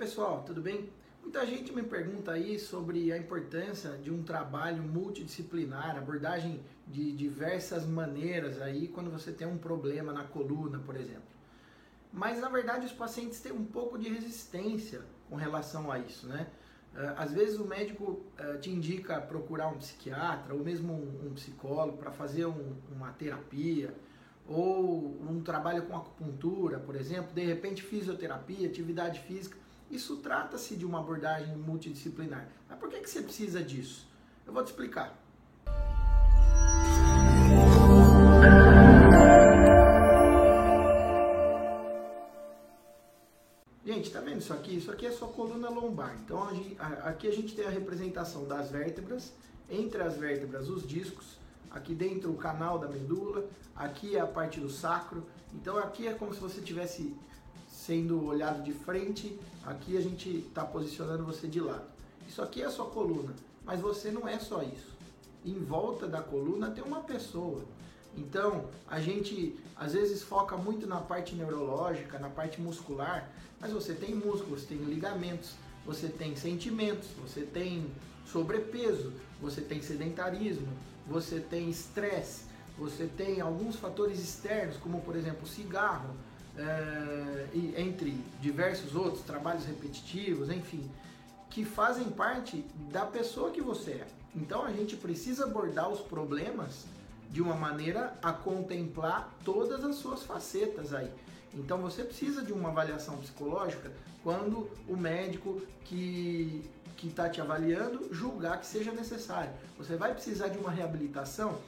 pessoal, tudo bem? Muita gente me pergunta aí sobre a importância de um trabalho multidisciplinar, abordagem de diversas maneiras aí quando você tem um problema na coluna, por exemplo. Mas na verdade os pacientes têm um pouco de resistência com relação a isso, né? Eh, às vezes o médico eh, te indica procurar um psiquiatra ou mesmo um psicólogo para fazer uma terapia ou um trabalho com acupuntura, por exemplo, de repente fisioterapia, atividade física. Isso trata-se de uma abordagem multidisciplinar. Mas por que, que você precisa disso? Eu vou te explicar. Gente, tá vendo isso aqui? Isso aqui é sua coluna lombar. Então aqui a gente tem a representação das vértebras, entre as vértebras os discos, aqui dentro o canal da medula, aqui é a parte do sacro. Então aqui é como se você tivesse sendo olhado de frente, aqui a gente está posicionando você de lado. Isso aqui é a sua coluna, mas você não é só isso. Em volta da coluna tem uma pessoa. Então, a gente às vezes foca muito na parte neurológica, na parte muscular, mas você tem músculos, tem ligamentos, você tem sentimentos, você tem sobrepeso, você tem sedentarismo, você tem estresse, você tem alguns fatores externos, como por exemplo cigarro, é, entre diversos outros, trabalhos repetitivos, enfim, que fazem parte da pessoa que você é. Então a gente precisa abordar os problemas de uma maneira a contemplar todas as suas facetas aí. Então você precisa de uma avaliação psicológica quando o médico que que está te avaliando julgar que seja necessário. Você vai precisar de uma reabilitação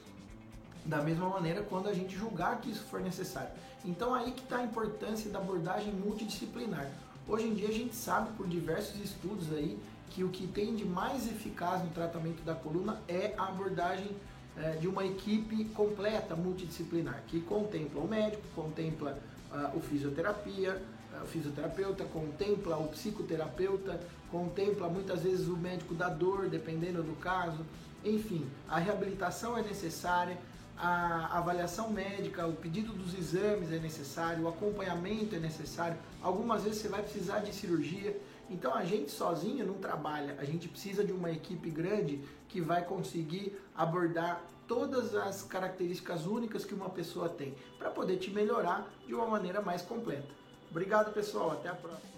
da mesma maneira quando a gente julgar que isso for necessário. Então aí que está a importância da abordagem multidisciplinar. Hoje em dia a gente sabe por diversos estudos aí que o que tem de mais eficaz no tratamento da coluna é a abordagem é, de uma equipe completa, multidisciplinar, que contempla o médico, contempla uh, o fisioterapia, o fisioterapeuta, contempla o psicoterapeuta, contempla muitas vezes o médico da dor, dependendo do caso. Enfim, a reabilitação é necessária, a avaliação médica, o pedido dos exames é necessário, o acompanhamento é necessário. Algumas vezes você vai precisar de cirurgia. Então a gente sozinho não trabalha, a gente precisa de uma equipe grande que vai conseguir abordar todas as características únicas que uma pessoa tem para poder te melhorar de uma maneira mais completa. Obrigado, pessoal. Até a próxima.